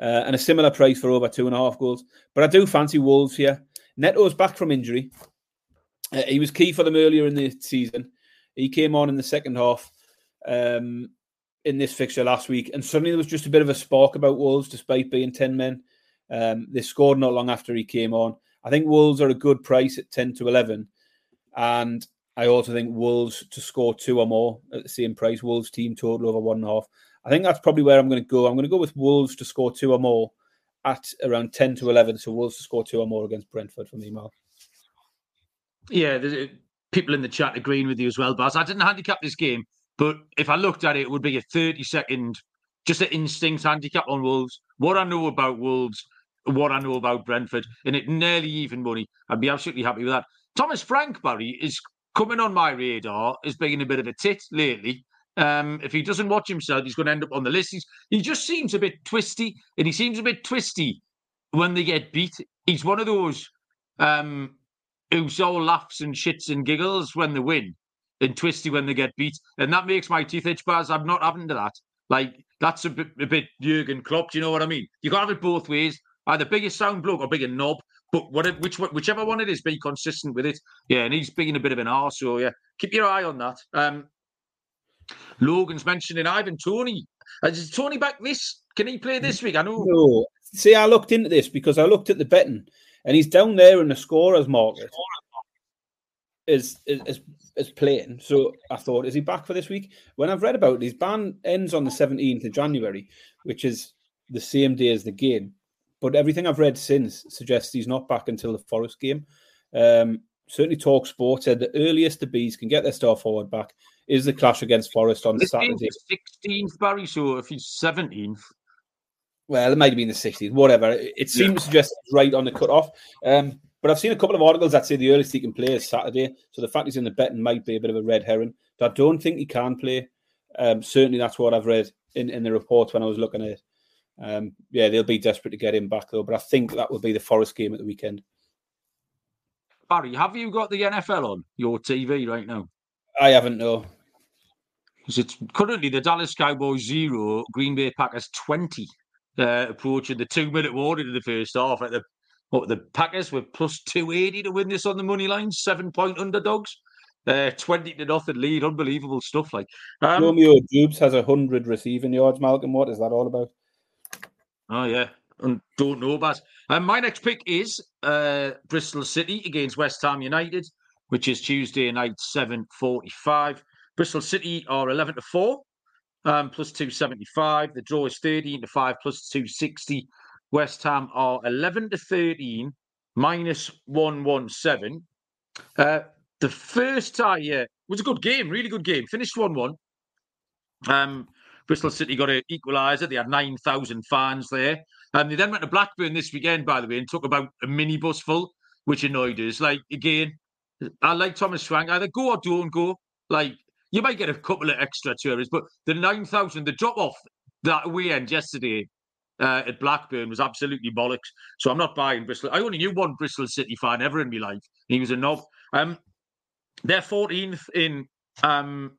Uh, and a similar price for over two and a half goals. But I do fancy Wolves here. Neto's back from injury. Uh, he was key for them earlier in the season. He came on in the second half um, in this fixture last week, and suddenly there was just a bit of a spark about Wolves, despite being 10 men. Um, they scored not long after he came on. I think Wolves are a good price at 10 to 11. And I also think Wolves to score two or more at the same price. Wolves team total over one and a half. I think that's probably where I'm going to go. I'm going to go with Wolves to score two or more at around 10 to 11. So Wolves to score two or more against Brentford for me, Mark. Yeah, there's people in the chat agreeing with you as well, Baz. I didn't handicap this game, but if I looked at it, it would be a 30 second, just an instinct handicap on Wolves. What I know about Wolves, what I know about Brentford, and it nearly even money. I'd be absolutely happy with that. Thomas Frank, Barry, is coming on my radar as being a bit of a tit lately. Um, if he doesn't watch himself, he's going to end up on the list. He's, he just seems a bit twisty, and he seems a bit twisty when they get beat. He's one of those um, who's all laughs and shits and giggles when they win, and twisty when they get beat, and that makes my teeth itch. Baz, I'm not having to that. Like that's a bit, a bit Jurgen Klopp. Do you know what I mean? You to have it both ways. Either big a sound bloke or big a knob. But what, which, whichever one it is, be consistent with it. Yeah, and he's being a bit of an arse. So yeah, keep your eye on that. Um, Logan's mentioning Ivan Toney. Is Toney back this? Can he play this week? I know. No. See, I looked into this because I looked at the betting, and he's down there in the scorers market. Is is is playing. So I thought, is he back for this week? When I've read about it, his ban ends on the seventeenth of January, which is the same day as the game. But everything I've read since suggests he's not back until the Forest game. Um, certainly, Talk Sport said the earliest the bees can get their star forward back is the clash against Forest on Saturday. sixteenth, Barry. So if he's seventeenth, Well, it might have been the 60s, whatever. It, it seems to suggest right on the cut off. Um, but I've seen a couple of articles that say the earliest he can play is Saturday. So the fact he's in the betting might be a bit of a red herring. But I don't think he can play. Um, certainly, that's what I've read in, in the reports when I was looking at it. Um, yeah, they'll be desperate to get him back, though. But I think that will be the Forest game at the weekend. Barry, have you got the NFL on your TV right now? I haven't, no. Because it's currently the Dallas Cowboys zero, Green Bay Packers twenty, uh, approaching the two-minute warning in the first half. Like the what the Packers were plus two eighty to win this on the money line, seven-point underdogs. uh, 20 to nothing lead. Unbelievable stuff. Like um, Romeo Doubs has a hundred receiving yards. Malcolm, what is that all about? Oh yeah, and don't know about. And my next pick is uh, Bristol City against West Ham United, which is Tuesday night, seven forty-five. Bristol City are eleven to four, um, plus two seventy-five. The draw is thirteen to five, plus two sixty. West Ham are eleven to thirteen, minus one one seven. Uh, the first tie, yeah, was a good game, really good game. Finished one one. Um, Bristol City got an equaliser. They had 9,000 fans there. And they then went to Blackburn this weekend, by the way, and took about a minibus full, which annoyed us. Like, again, I like Thomas Frank. Either go or don't go. Like, you might get a couple of extra tourists, but the 9,000, the drop off that weekend yesterday uh, at Blackburn was absolutely bollocks. So I'm not buying Bristol. I only knew one Bristol City fan ever in my life. He was a knob. Um, they're 14th in um,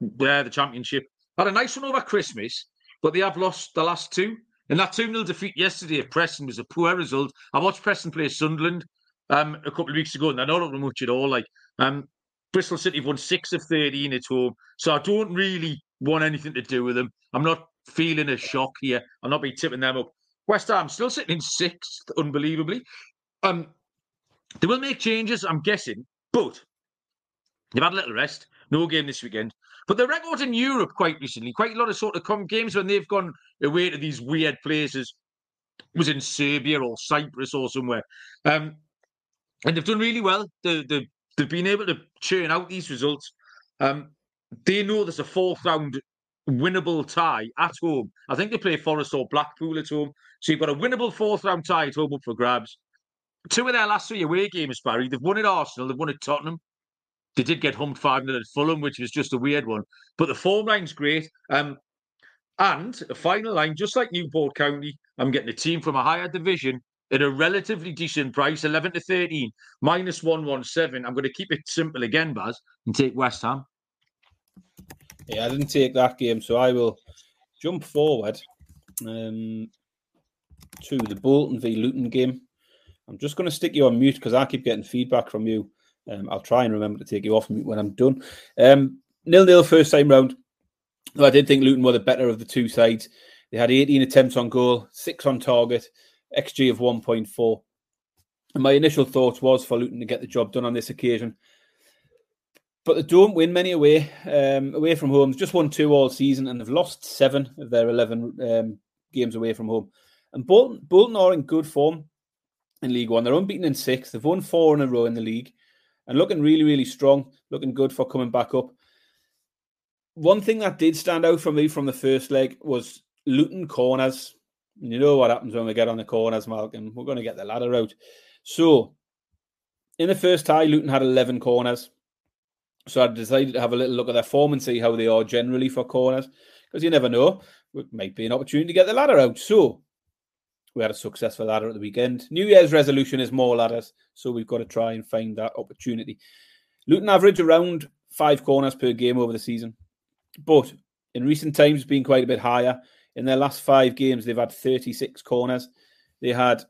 the championship. Had a nice one over Christmas, but they have lost the last two. And that 2 0 defeat yesterday at Preston was a poor result. I watched Preston play Sunderland um, a couple of weeks ago, and they're not up much at all. Like um, Bristol City have won six of 13 at home. So I don't really want anything to do with them. I'm not feeling a shock here. I'll not be tipping them up. West Ham still sitting in sixth, unbelievably. Um, they will make changes, I'm guessing, but they've had a little rest. No game this weekend. But the record in Europe quite recently, quite a lot of sort of come games when they've gone away to these weird places, was in Serbia or Cyprus or somewhere. Um, and they've done really well. They, they, they've been able to churn out these results. Um, they know there's a fourth round winnable tie at home. I think they play Forest or Blackpool at home. So you've got a winnable fourth round tie at home up for grabs. Two of their last three away games, Barry, they've won at Arsenal, they've won at Tottenham. They did get humped 5 0 at Fulham, which was just a weird one. But the form line's great. Um, and a final line, just like Newport County, I'm getting a team from a higher division at a relatively decent price, 11 to 13, minus 117. I'm going to keep it simple again, Baz, and take West Ham. Yeah, I didn't take that game, so I will jump forward um, to the Bolton v Luton game. I'm just going to stick you on mute because I keep getting feedback from you. Um, I'll try and remember to take you off when I'm done. Um, nil nil first time round. I did think Luton were the better of the two sides. They had 18 attempts on goal, six on target, XG of 1.4. And my initial thoughts was for Luton to get the job done on this occasion. But they don't win many away um, away from home. Just won two all season and they've lost seven of their 11 um, games away from home. And Bolton, Bolton are in good form in League One. They're unbeaten in six. They've won four in a row in the league and looking really, really strong, looking good for coming back up. One thing that did stand out for me from the first leg was Luton corners. You know what happens when we get on the corners, Malcolm. We're going to get the ladder out. So, in the first tie, Luton had 11 corners. So I decided to have a little look at their form and see how they are generally for corners, because you never know. It might be an opportunity to get the ladder out. So we had a successful ladder at the weekend. New Year's resolution is more ladders, so we've got to try and find that opportunity. Luton average around five corners per game over the season, but in recent times, been quite a bit higher. In their last five games, they've had 36 corners. They had,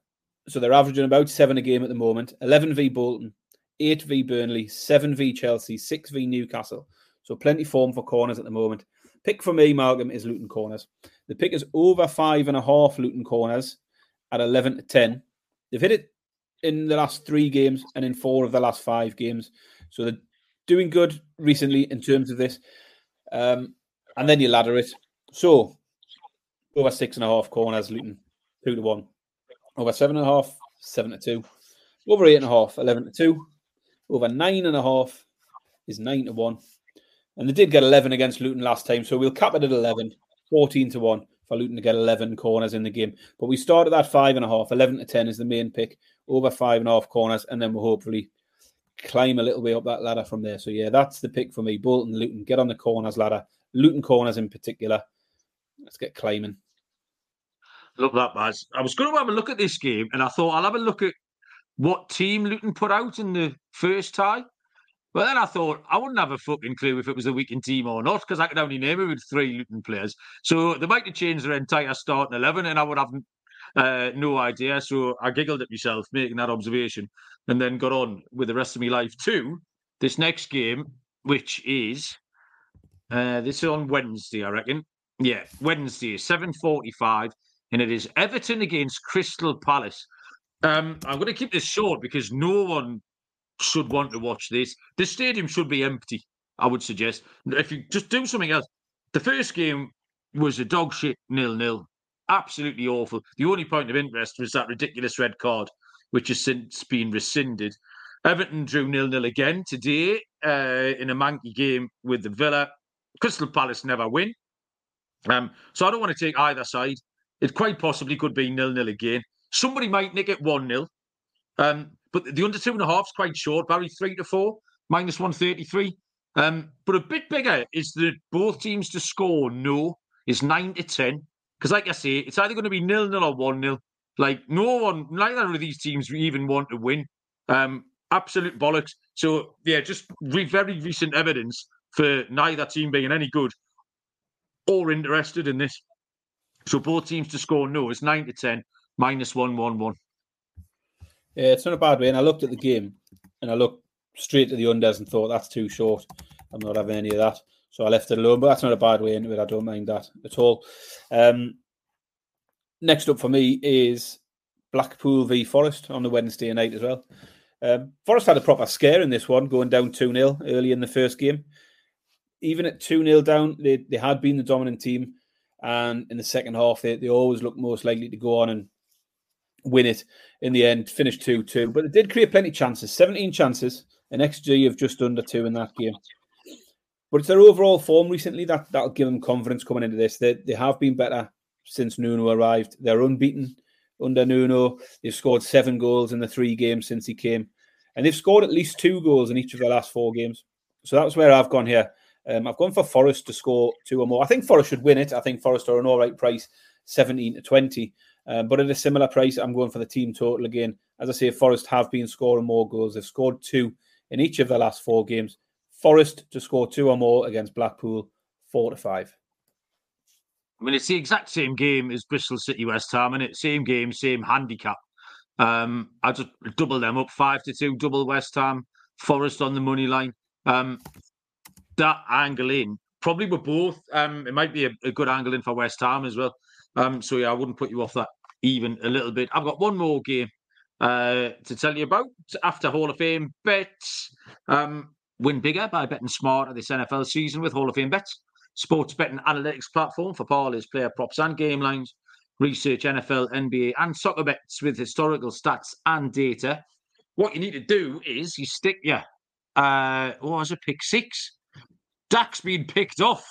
so they're averaging about seven a game at the moment 11 v Bolton, 8 v Burnley, 7 v Chelsea, 6 v Newcastle. So plenty form for corners at the moment. Pick for me, Malcolm, is Luton corners. The pick is over five and a half Luton corners at 11 to 10. They've hit it in the last three games and in four of the last five games. So they're doing good recently in terms of this. Um, and then you ladder it. So over six and a half corners, Luton, two to one. Over seven and a half, seven to two. Over eight and a half, 11 to two. Over nine and a half is nine to one. And they did get 11 against Luton last time. So we'll cap it at 11, 14 to one for Luton to get 11 corners in the game. But we start at that five and a half. 11 to 10 is the main pick, over five and a half corners, and then we'll hopefully climb a little way up that ladder from there. So, yeah, that's the pick for me. Bolton, Luton, get on the corners ladder. Luton corners in particular. Let's get climbing. Love that, Baz. I was going to have a look at this game, and I thought I'll have a look at what team Luton put out in the first tie. But then I thought I wouldn't have a fucking clue if it was a weekend team or not because I could only name it with three Luton players. So they might have changed their entire starting eleven, and I would have uh, no idea. So I giggled at myself making that observation, and then got on with the rest of my life too. this next game, which is uh, this is on Wednesday, I reckon. Yeah, Wednesday, seven forty-five, and it is Everton against Crystal Palace. Um, I'm going to keep this short because no one should want to watch this. The stadium should be empty. I would suggest if you just do something else. The first game was a dog shit nil nil, absolutely awful. The only point of interest was that ridiculous red card, which has since been rescinded. Everton drew nil nil again today uh, in a manky game with the Villa. Crystal Palace never win. Um, so I don't want to take either side. It quite possibly could be nil nil again. Somebody might nick it one 0 um, but the under two and a half is quite short. Barry three to four minus one thirty three. Um, but a bit bigger is that both teams to score no is nine to ten. Because like I say, it's either going to be nil nil or one nil. Like no one, neither of these teams even want to win. Um, absolute bollocks. So yeah, just re- very recent evidence for neither team being any good or interested in this. So both teams to score no is nine to ten, minus one one one. Yeah, it's not a bad way. And I looked at the game and I looked straight to the unders and thought that's too short. I'm not having any of that. So I left it alone. But that's not a bad way into it. I don't mind that at all. Um, next up for me is Blackpool v Forest on the Wednesday night as well. Um, Forest had a proper scare in this one, going down 2 0 early in the first game. Even at 2 0 down, they, they had been the dominant team. And in the second half, they, they always looked most likely to go on and win it in the end, finish 2 2. But it did create plenty of chances 17 chances, an XG of just under two in that game. But it's their overall form recently that, that'll give them confidence coming into this. They, they have been better since Nuno arrived. They're unbeaten under Nuno. They've scored seven goals in the three games since he came. And they've scored at least two goals in each of their last four games. So that's where I've gone here. Um, I've gone for Forest to score two or more. I think Forest should win it. I think Forest are an all right price, 17 to 20. Um, but at a similar price, I'm going for the team total again. As I say, Forest have been scoring more goals. They've scored two in each of their last four games. Forest to score two or more against Blackpool, four to five. I mean, it's the exact same game as Bristol City West Ham, and it's same game, same handicap. Um, I just double them up five to two, double West Ham, Forest on the money line. Um, that angle in probably with both. Um, it might be a, a, good angle in for West Ham as well. Um, so yeah, I wouldn't put you off that even a little bit. I've got one more game uh, to tell you about after Hall of Fame bets. Um, win bigger by betting smarter this NFL season with Hall of Fame bets. Sports betting analytics platform for parlays, player props, and game lines. Research NFL, NBA, and soccer bets with historical stats and data. What you need to do is you stick your uh, what was it, pick six? Dak's been picked off.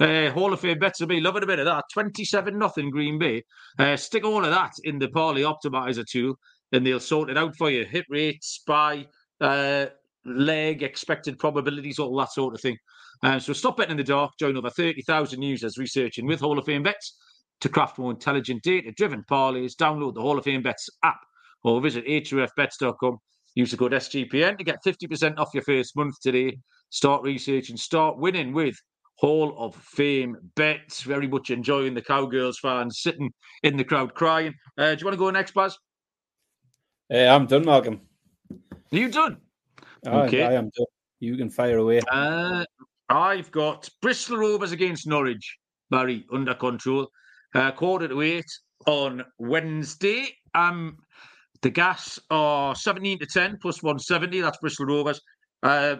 Uh, Hall of Fame bets will be loving a bit of that. 27 nothing Green Bay. Uh, stick all of that in the Parlay Optimizer tool and they'll sort it out for you. Hit rates, by uh, leg, expected probabilities, all that sort of thing. Uh, so stop betting in the dark. Join over 30,000 users researching with Hall of Fame bets to craft more intelligent, data driven parlays. Download the Hall of Fame bets app or visit hrfbets.com. Use the code SGPN to get 50% off your first month today. Start researching, start winning with Hall of Fame bets. Very much enjoying the Cowgirls fans sitting in the crowd crying. Uh, do you want to go next, Baz? Uh, I'm done, Malcolm. Are you done? okay. I am done. You can fire away. Uh, I've got Bristol Rovers against Norwich, Barry, under control. Uh, quarter to eight on Wednesday. Um, the gas are 17 to 10 plus 170. That's Bristol Rovers. Uh,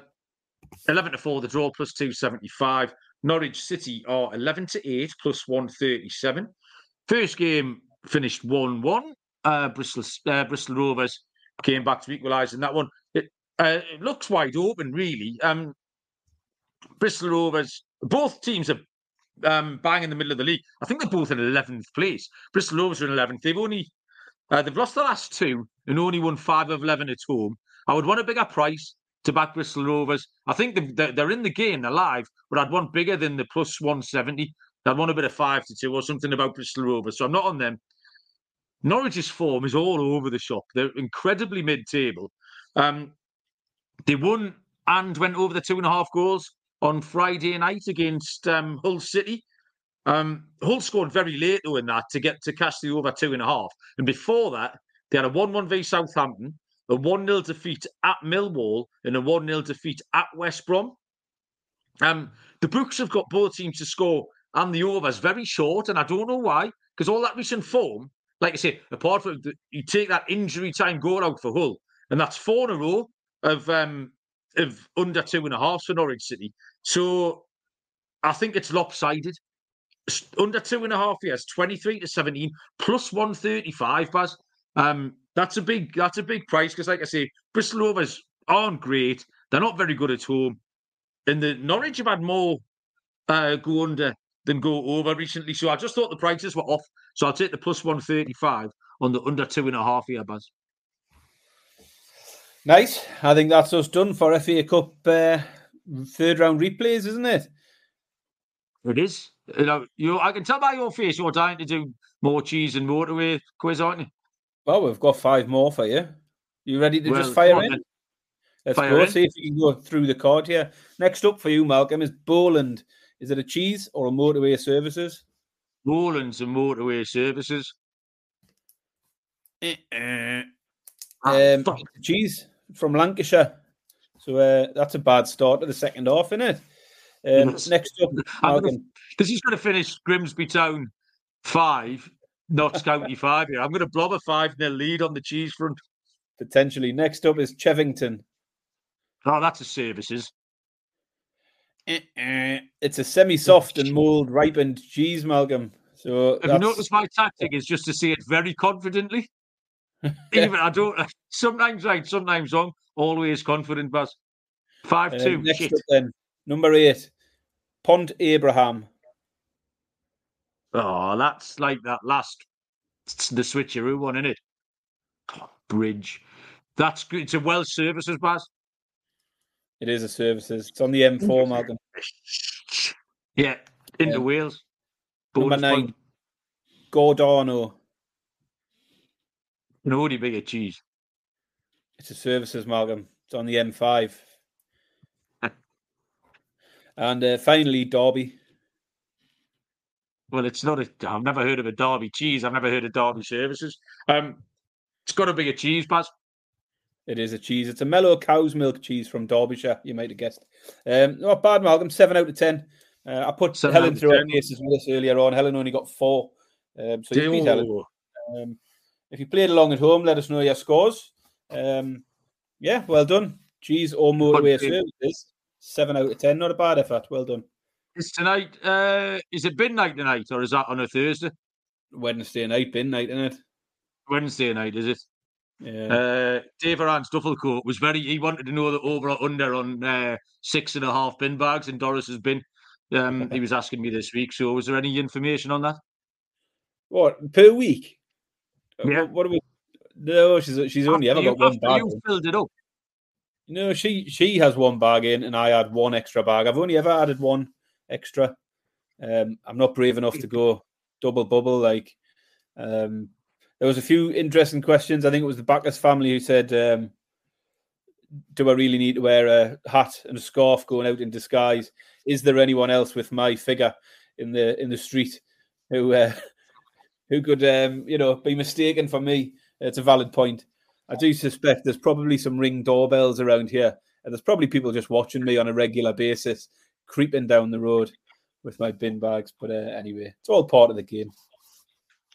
11 to 4, the draw plus 275. Norwich City are 11 to 8 plus 137. First game finished 1 1. Uh, Bristol, uh, Bristol Rovers came back to equalise in that one. It, uh, it looks wide open, really. Um, Bristol Rovers, both teams are um, bang in the middle of the league. I think they're both in 11th place. Bristol Rovers are in 11th. They've only uh, they've lost the last two and only won five of 11 at home. I would want a bigger price to back Bristol Rovers. I think they're in the game, they're live, but I'd want bigger than the plus 170. I'd want a bit of five to two or something about Bristol Rovers. So I'm not on them. Norwich's form is all over the shop. They're incredibly mid-table. Um, they won and went over the two and a half goals on Friday night against um, Hull City. Um, Hull scored very late though in that to get to cash the over two and a half. And before that, they had a one-one v Southampton, a 1 0 defeat at Millwall and a 1 0 defeat at West Brom. Um, the books have got both teams to score and the overs very short, and I don't know why, because all that recent form, like I say, apart from the, you take that injury time goal out for Hull, and that's four in a row of um, of under two and a half for Norwich City. So I think it's lopsided. Under two and a half years, 23 to 17, plus 135, Baz. Um, that's a big that's a big price because, like I say, Bristol Rovers aren't great. They're not very good at home. And the Norwich have had more uh, go under than go over recently. So I just thought the prices were off. So I'll take the plus 135 on the under two and a half here, Baz. Nice. I think that's us done for FA Cup uh, third round replays, isn't it? It is. You know, you I can tell by your face you're dying to do more cheese and motorway quiz, aren't you? Well, we've got five more for you. You ready to Well, just fire come in? then. Let's Fire go. in. See if you can go through the card here. Next up for you, Malcolm, is Bowland. Is it a cheese or a motorway services? Bowland's a motorway services. Ah, Um, fuck. cheese from Lancashire. So uh, that's a bad start to the second half, isn't it? Um, Yes. next up, I'm gonna- Malcolm. This is going to finish Grimsby Town five, Notts County five here. I'm going to blob a 5 0 lead on the cheese front. Potentially. Next up is Chevington. Oh, that's a services. It's a semi-soft and mold ripened cheese, Malcolm. So Have you noticed my tactic is just to say it very confidently? Even I don't, sometimes right, sometimes wrong, always confident, Buzz. 5 Uh, 2. next Shit. up then, number eight, Pont Abraham. Oh, that's like that last, the switcheroo one, isn't it? Oh, bridge. That's good. It's a Welsh services, Baz. It is a services. It's on the M4, Malcolm. Yeah, into Yeah. Wales. Number Bonus nine, point. Gordano. No, the bigger cheese. It's a services, Malcolm. It's on the M5. and uh, finally, Derby. Well, it's not a. I've never heard of a Derby cheese. I've never heard of Derby services. Um, it's got to be a cheese, Baz. It is a cheese. It's a mellow cow's milk cheese from Derbyshire. You might have guessed. Um, not bad, Malcolm. Seven out of ten. Uh, I put Seven Helen through her 10. paces with us earlier on. Helen only got four. Um, so you beat Helen. Oh, Um, if you played along at home, let us know your scores. Um, yeah, well done. Cheese or motorway services. Seven out of ten. Not a bad effort. Well done. Is tonight? Uh, is it bin night tonight, or is that on a Thursday? Wednesday night, bin night, isn't it? Wednesday night, is it? Yeah. Uh, Dave Aran's duffel coat was very. He wanted to know the over or under on uh, six and a half bin bags in Doris's bin. Um, he was asking me this week. So, was there any information on that? what per week? Uh, Yeah. What, what do we? No, she's she's only ever After got you, one bag. you filled it up. No, she she has one bag in, and I had one extra bag. I've only ever added one extra. Um, I'm not brave enough to go double bubble. Like, um, there was a few interesting questions. I think it was the Bacchus family who said, um, "Do I really need to wear a hat and a scarf going out in disguise? Is there anyone else with my figure in the in the street who uh, who could um, you know be mistaken for me?" It's a valid point. I do suspect there's probably some ring doorbells around here, and there's probably people just watching me on a regular basis, creeping down the road with my bin bags. But uh, anyway, it's all part of the game.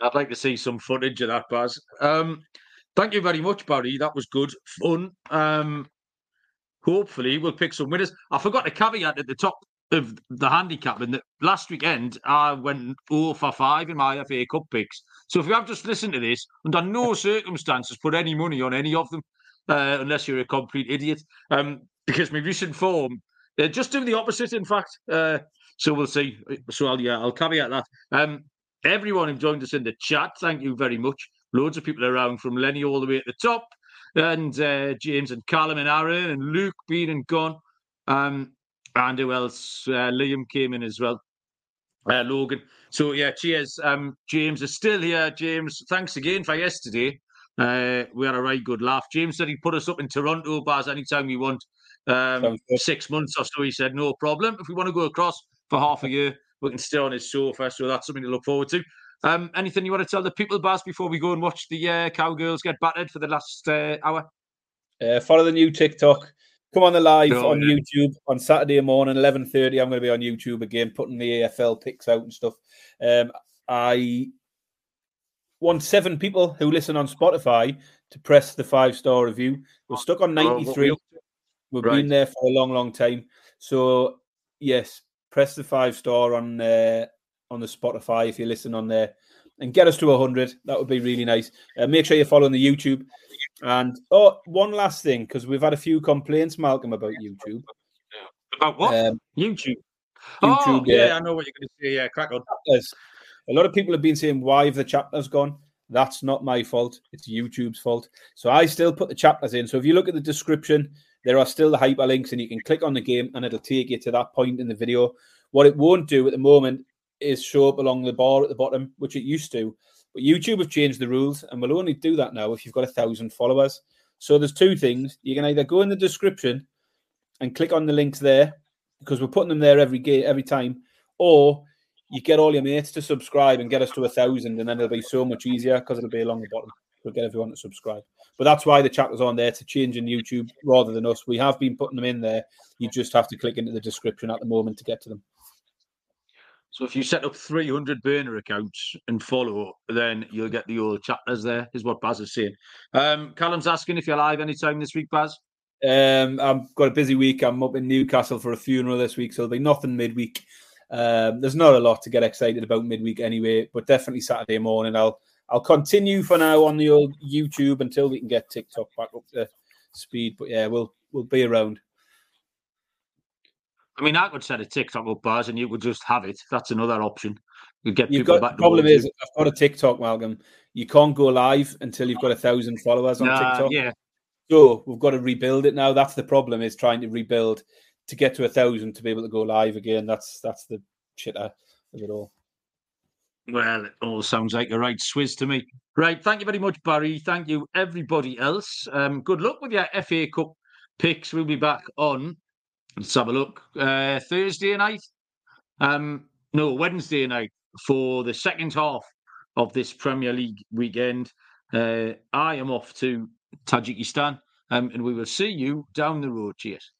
I'd like to see some footage of that, Baz. Um, thank you very much, Barry. That was good fun. Um, hopefully, we'll pick some winners. I forgot to caveat at the top of the handicap, and that last weekend I went 0 for 5 in my FA Cup picks. So if you have just listened to this, under no circumstances put any money on any of them, uh, unless you're a complete idiot. Um, because my recent form, uh, just do the opposite, in fact. Uh, so we'll see. So I'll yeah, I'll caveat that. Um, everyone who joined us in the chat, thank you very much. Loads of people around from Lenny all the way at the top, and uh, James and Callum and Aaron and Luke being and gone. Um, and who else? Uh, Liam came in as well. Uh, Logan. So yeah, cheers. Um, James is still here. James, thanks again for yesterday. Uh, we had a right good laugh. James said he'd put us up in Toronto bars anytime we want. Um, six months or so. He said no problem. If we want to go across for half a year, we can stay on his sofa. So that's something to look forward to. Um, anything you want to tell the people, Baz, before we go and watch the uh, cowgirls get battered for the last uh, hour? Uh, follow the new TikTok. Come on the live Oh, on yeah. YouTube on Saturday morning, eleven thirty. I'm going to be on YouTube again, putting the AFL picks out and stuff. Um, I want seven people who listen on Spotify to press the five star review. We're stuck on Oh, 93. We- We've Right. been there for a long, long time. So yes, press the five star on uh, on the Spotify if you listen on there, and get us to hundred. That would be really nice. Uh, make sure you're following the YouTube. And oh, one last thing because we've had a few complaints, Malcolm, about YouTube. About what? Um, YouTube. Oh, YouTube, yeah, yeah. I know what you're going to say. Yeah, crack on. chapters. A lot of people have been saying, why have the chapters gone? That's not my fault. It's YouTube's fault. So I still put the chapters in. So if you look at the description, there are still the hyperlinks and you can click on the game and it'll take you to that point in the video. What it won't do at the moment is show up along the bar at the bottom, which it used to. But YouTube have changed the rules and will only do that now if you've got a thousand followers. So there's two things. You can either go in the description and click on the links there because we're putting them there every game, every time, or you get all your mates to subscribe and get us to a thousand, and then it'll be so much easier because it'll be along the bottom. We'll get everyone to subscribe. But that's why the chapter's on there to change in YouTube rather than us. We have been putting them in there. You just have to click into the description at the moment to get to them. So if you set up 300 burner accounts and follow, then you'll get the old chapters there, is what Baz is saying. Um, Callum's asking if you're live anytime this week, Baz. Um, I've got a busy week. I'm up in Newcastle for a funeral this week, so there'll be nothing midweek. Um, there's not a lot to get excited about midweek anyway, but definitely Saturday morning. I'll I'll continue for now on the old YouTube until we can get TikTok back up to speed. But yeah, we'll we'll be around. I mean, I could set a TikTok up, Baz, and you could just have it. That's another option. You get You've people got back the problem is. I've got a TikTok, Malcolm. You can't go live until you've got a thousand followers on Nah, TikTok. yeah, So we've got to rebuild it now. That's the problem is trying to rebuild to get to a thousand to be able to go live again. That's that's the shit of it all. Well, it all sounds like a right swizz to me. Right. Thank you very much, Barry. Thank you, everybody else. Um, good luck with your FA Cup picks. We'll be back on. Let's have a look. Uh, Thursday night. Um, no, Wednesday night for the second half of this Premier League weekend. Uh, I am off to Tajikistan, um, and we will see you down the road. Cheers.